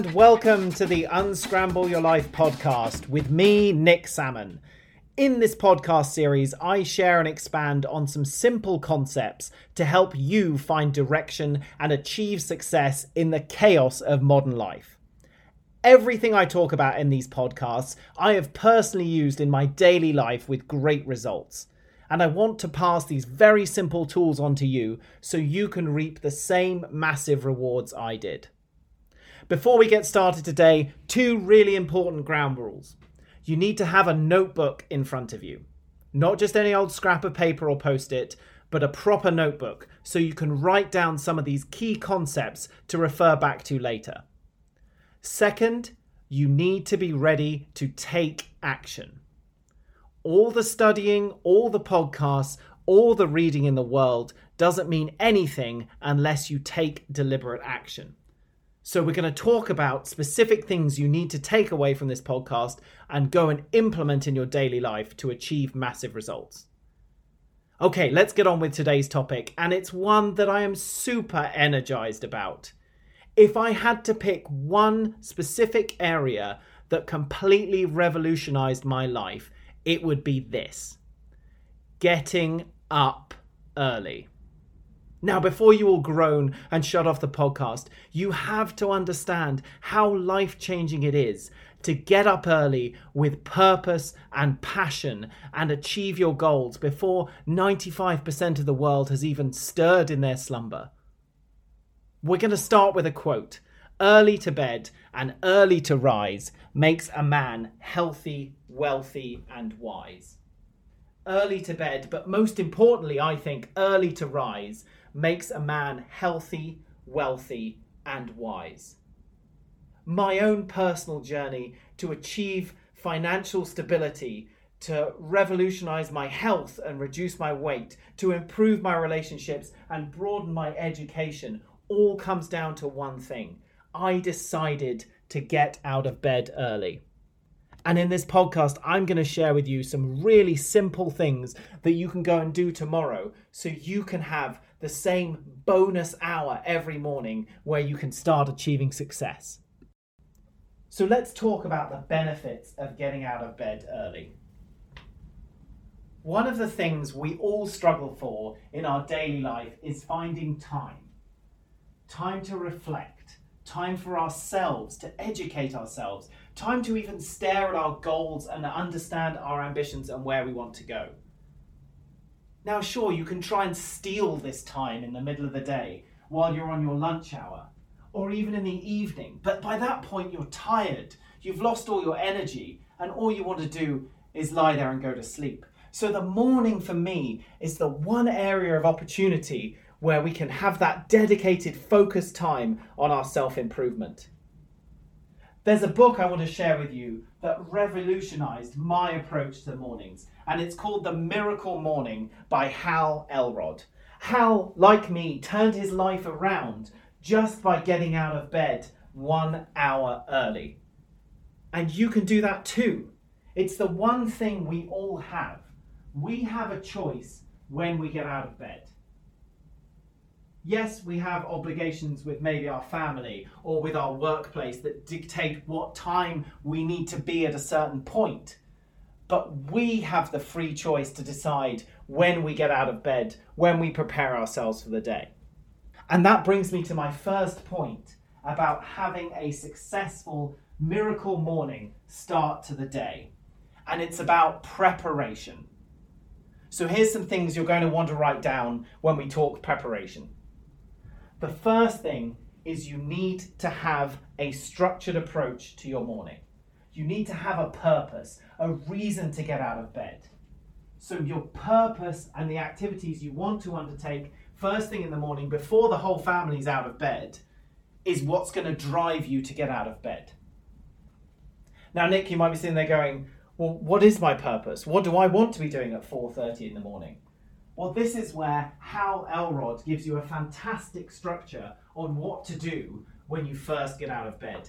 and welcome to the Unscramble Your Life podcast with me, Nick Salmon. In this podcast series, I share and expand on some simple concepts to help you find direction and achieve success in the chaos of modern life. Everything I talk about in these podcasts, I have personally used in my daily life with great results. And I want to pass these very simple tools on to you so you can reap the same massive rewards I did. Before we get started today, two really important ground rules. You need to have a notebook in front of you, not just any old scrap of paper or post it, but a proper notebook so you can write down some of these key concepts to refer back to later. Second, you need to be ready to take action. All the studying, all the podcasts, all the reading in the world doesn't mean anything unless you take deliberate action. So, we're going to talk about specific things you need to take away from this podcast and go and implement in your daily life to achieve massive results. Okay, let's get on with today's topic, and it's one that I am super energized about. If I had to pick one specific area that completely revolutionized my life, it would be this getting up early. Now, before you all groan and shut off the podcast, you have to understand how life changing it is to get up early with purpose and passion and achieve your goals before 95% of the world has even stirred in their slumber. We're going to start with a quote Early to bed and early to rise makes a man healthy, wealthy, and wise. Early to bed, but most importantly, I think early to rise makes a man healthy, wealthy, and wise. My own personal journey to achieve financial stability, to revolutionize my health and reduce my weight, to improve my relationships and broaden my education, all comes down to one thing. I decided to get out of bed early. And in this podcast, I'm going to share with you some really simple things that you can go and do tomorrow so you can have the same bonus hour every morning where you can start achieving success. So let's talk about the benefits of getting out of bed early. One of the things we all struggle for in our daily life is finding time. Time to reflect, time for ourselves to educate ourselves, time to even stare at our goals and understand our ambitions and where we want to go. Now, sure, you can try and steal this time in the middle of the day while you're on your lunch hour or even in the evening, but by that point you're tired, you've lost all your energy, and all you want to do is lie there and go to sleep. So, the morning for me is the one area of opportunity where we can have that dedicated, focused time on our self improvement. There's a book I want to share with you that revolutionized my approach to mornings, and it's called The Miracle Morning by Hal Elrod. Hal, like me, turned his life around just by getting out of bed one hour early. And you can do that too. It's the one thing we all have. We have a choice when we get out of bed yes, we have obligations with maybe our family or with our workplace that dictate what time we need to be at a certain point. But we have the free choice to decide when we get out of bed, when we prepare ourselves for the day. And that brings me to my first point about having a successful miracle morning start to the day. And it's about preparation. So here's some things you're going to want to write down when we talk preparation. The first thing is you need to have a structured approach to your morning. You need to have a purpose, a reason to get out of bed. So, your purpose and the activities you want to undertake first thing in the morning before the whole family's out of bed is what's going to drive you to get out of bed. Now, Nick, you might be sitting there going, Well, what is my purpose? What do I want to be doing at 4:30 in the morning? Well, this is where Hal Elrod gives you a fantastic structure on what to do when you first get out of bed.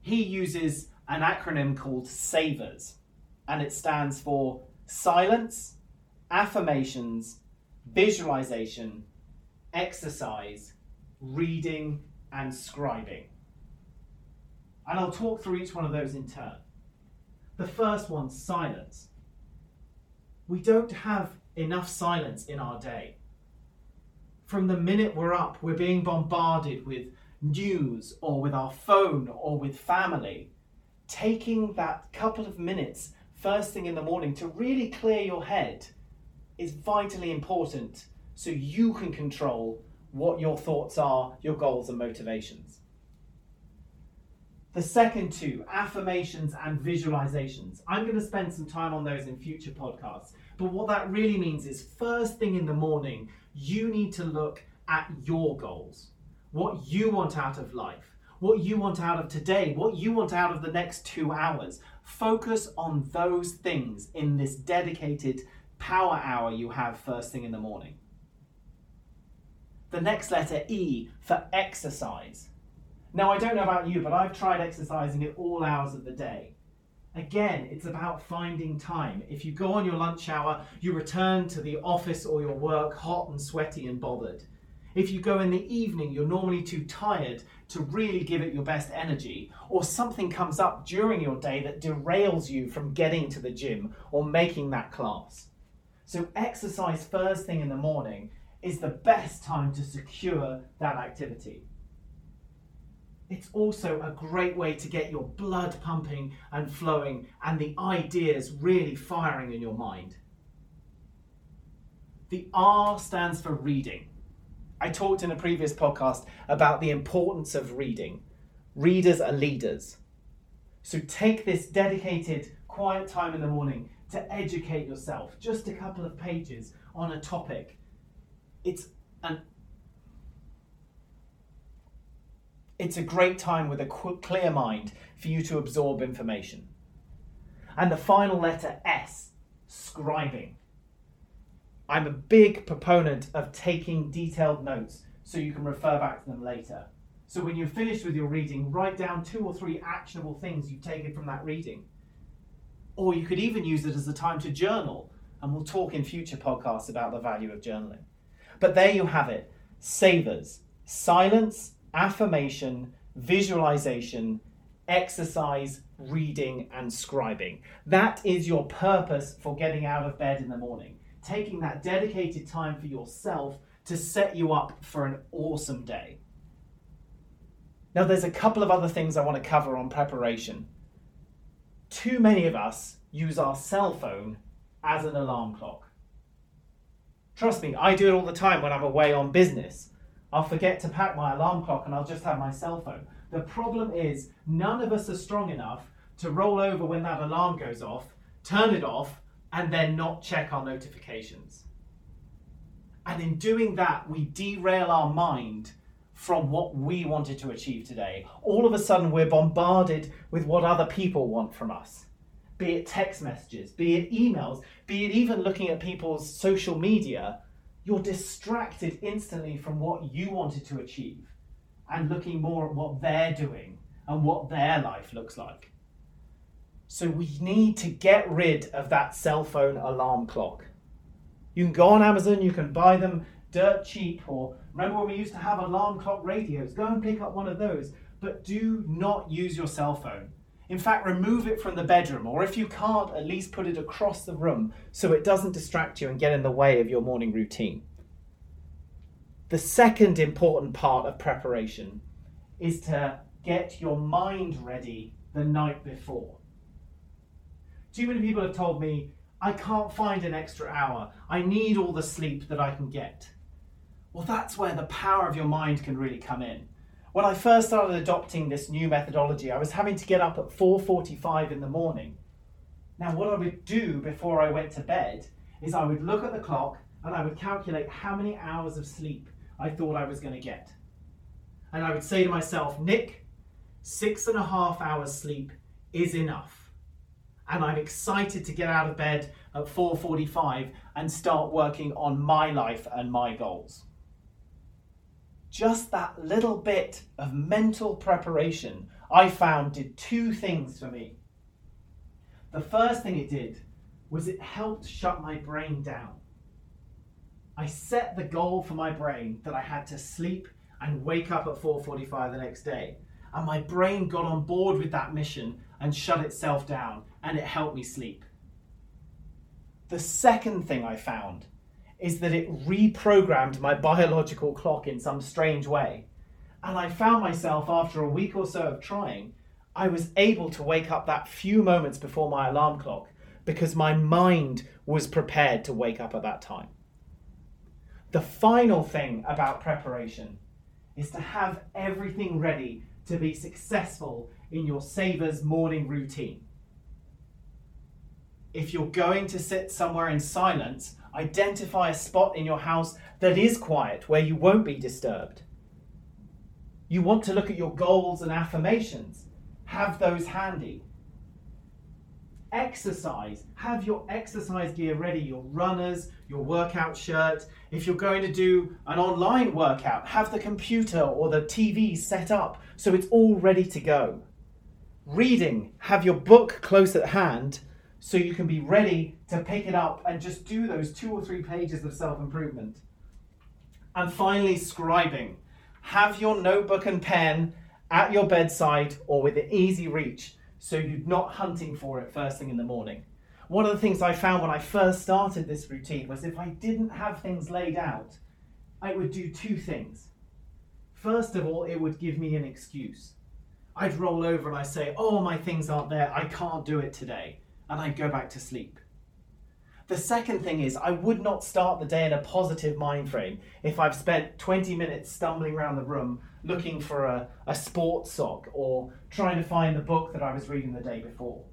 He uses an acronym called SAVERS, and it stands for silence, affirmations, visualization, exercise, reading, and scribing. And I'll talk through each one of those in turn. The first one, silence. We don't have enough silence in our day. From the minute we're up, we're being bombarded with news or with our phone or with family. Taking that couple of minutes first thing in the morning to really clear your head is vitally important so you can control what your thoughts are, your goals, and motivations. The second two, affirmations and visualizations. I'm going to spend some time on those in future podcasts. But what that really means is first thing in the morning, you need to look at your goals, what you want out of life, what you want out of today, what you want out of the next two hours. Focus on those things in this dedicated power hour you have first thing in the morning. The next letter, E, for exercise. Now, I don't know about you, but I've tried exercising at all hours of the day. Again, it's about finding time. If you go on your lunch hour, you return to the office or your work hot and sweaty and bothered. If you go in the evening, you're normally too tired to really give it your best energy, or something comes up during your day that derails you from getting to the gym or making that class. So, exercise first thing in the morning is the best time to secure that activity. It's also a great way to get your blood pumping and flowing and the ideas really firing in your mind. The R stands for reading. I talked in a previous podcast about the importance of reading. Readers are leaders. So take this dedicated, quiet time in the morning to educate yourself. Just a couple of pages on a topic it's an it's a great time with a clear mind for you to absorb information. And the final letter S, scribing. I'm a big proponent of taking detailed notes so you can refer back to them later. So when you're finished with your reading, write down two or three actionable things you've taken from that reading. Or you could even use it as a time to journal, and we'll talk in future podcasts about the value of journaling. But there you have it savers, silence, affirmation, visualization, exercise, reading, and scribing. That is your purpose for getting out of bed in the morning. Taking that dedicated time for yourself to set you up for an awesome day. Now, there's a couple of other things I want to cover on preparation. Too many of us use our cell phone as an alarm clock. Trust me, I do it all the time when I'm away on business. I'll forget to pack my alarm clock and I'll just have my cell phone. The problem is, none of us are strong enough to roll over when that alarm goes off, turn it off, and then not check our notifications. And in doing that, we derail our mind from what we wanted to achieve today. All of a sudden, we're bombarded with what other people want from us be it text messages, be it emails, be it even looking at people's social media, you're distracted instantly from what you wanted to achieve and looking more at what they're doing and what their life looks like. So we need to get rid of that cell phone alarm clock. You can go on Amazon, you can buy them dirt cheap, or remember when we used to have alarm clock radios? Go and pick up one of those, but do not use your cell phone. In fact, remove it from the bedroom, or if you can't, at least put it across the room so it doesn't distract you and get in the way of your morning routine. The second important part of preparation is to get your mind ready the night before. Too many people have told me, I can't find an extra hour. I need all the sleep that I can get. Well, that's where the power of your mind can really come in. When I first started adopting this new methodology, I was having to get up at 4:45 in the morning. Now, what I would do before I went to bed is I would look at the clock and I would calculate how many hours of sleep I thought I was going to get. And I would say to myself, Nick, six and a half hours sleep is enough. And I'm excited to get out of bed at 4:45 and start working on my life and my goals just that little bit of mental preparation, I found did two things for me. The first thing it did was it helped shut my brain down. I set the goal for my brain that I had to sleep and wake up at 4:45 the next day. And my brain got on board with that mission and shut itself down, and it helped me sleep. The second thing I found is that it reprogrammed my biological clock in some strange way. And I found myself, after a week or so of trying, I was able to wake up that few moments before my alarm clock because my mind was prepared to wake up at that time. The final thing about preparation is to have everything ready to be successful in your Savers morning routine. If you're going to sit somewhere in silence, identify a spot in your house that is quiet where you won't be disturbed. You want to look at your goals and affirmations, have those handy. Exercise, have your exercise gear ready, your runners, your workout shirt. If you're going to do an online workout, have the computer or the TV set up so it's all ready to go. Reading, have your book close at hand so you can be ready to pick it up and just do those two or three pages of self improvement. And finally, scribing. Have your notebook and pen at your bedside or within easy reach so you're not hunting for it first thing in the morning. One of the things I found when I first started this routine was if I didn't have things laid out, I would do two things. First of all, it would give me an excuse. I'd roll over and I say, Oh, my things aren't there, I can't do it today and I'd go back to sleep. The second thing is, I would not start the day in a positive mind frame if I've spent 20 minutes stumbling around the room looking for a, a sports sock or trying to find the book that I was reading the day before.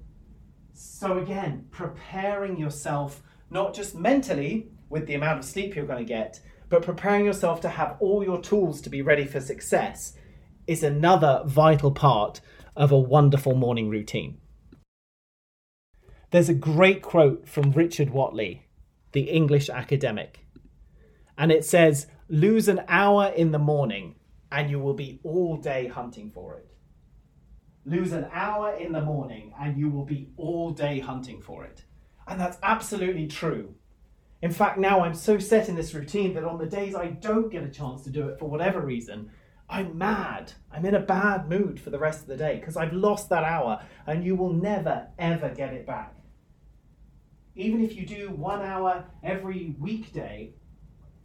So, again, preparing yourself not just mentally with the amount of sleep you're going to get, but preparing yourself to have all your tools to be ready for success is another vital part of a wonderful morning routine. There's a great quote from Richard Whately, the English academic, and it says, Lose an hour in the morning and you will be all day hunting for it. Lose an hour in the morning and you will be all day hunting for it. And that's absolutely true. In fact, now I'm so set in this routine that on the days I don't get a chance to do it for whatever reason, I'm mad. I'm in a bad mood for the rest of the day because I've lost that hour and you will never, ever get it back even if you do one hour every weekday,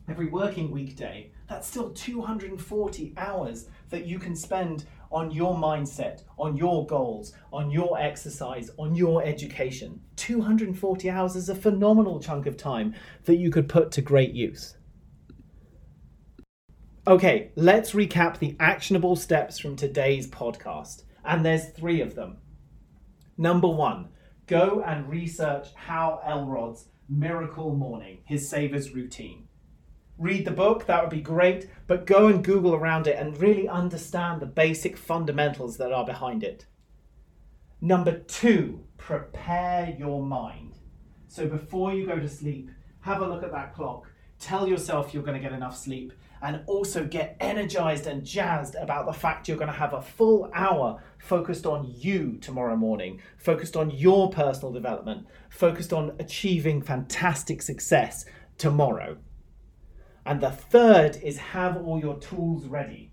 every working weekday, that's still 240 hours that you can spend on your mindset, on your goals, on your exercise, on your education. 240 hours is a phenomenal chunk of time that you could put to great use. Okay, let's recap the actionable steps from today's podcast. And there's three of them. Number one, go and research Hal Elrod's Miracle Morning, his Savers routine. Read the book, that would be great, but go and Google around it and really understand the basic fundamentals that are behind it. Number two, prepare your mind. So before you go to sleep, have a look at that clock. Tell yourself you're going to get enough sleep and also get energized and jazzed about the fact you're going to have a full hour focused on you tomorrow morning, focused on your personal development, focused on achieving fantastic success tomorrow. And the third is have all your tools ready.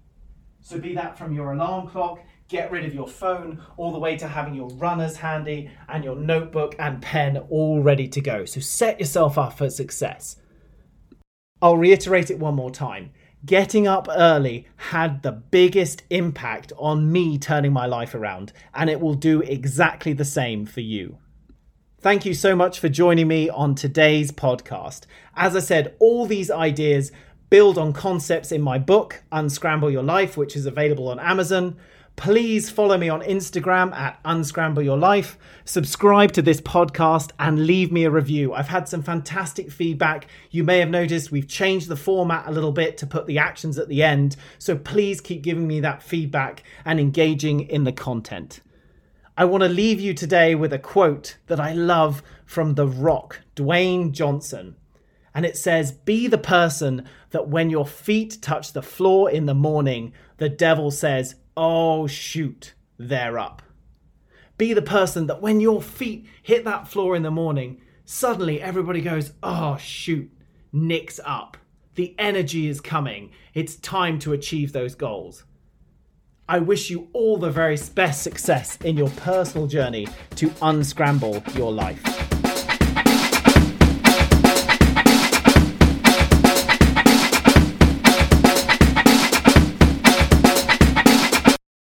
So, be that from your alarm clock, get rid of your phone, all the way to having your runners handy and your notebook and pen all ready to go. So, set yourself up for success. I'll reiterate it one more time. Getting up early had the biggest impact on me turning my life around, and it will do exactly the same for you. Thank you so much for joining me on today's podcast. As I said, all these ideas build on concepts in my book, Unscramble Your Life, which is available on Amazon. Please follow me on Instagram at Unscramble Your Life, subscribe to this podcast, and leave me a review. I've had some fantastic feedback. You may have noticed we've changed the format a little bit to put the actions at the end, so please keep giving me that feedback and engaging in the content. I want to leave you today with a quote that I love from The Rock, Dwayne Johnson. And it says, Be the person that when your feet touch the floor in the morning, the devil says, oh shoot, they're up. Be the person that when your feet hit that floor in the morning, suddenly everybody goes, oh shoot, Nick's up. The energy is coming. It's time to achieve those goals. I wish you all the very best success in your personal journey to unscramble your life.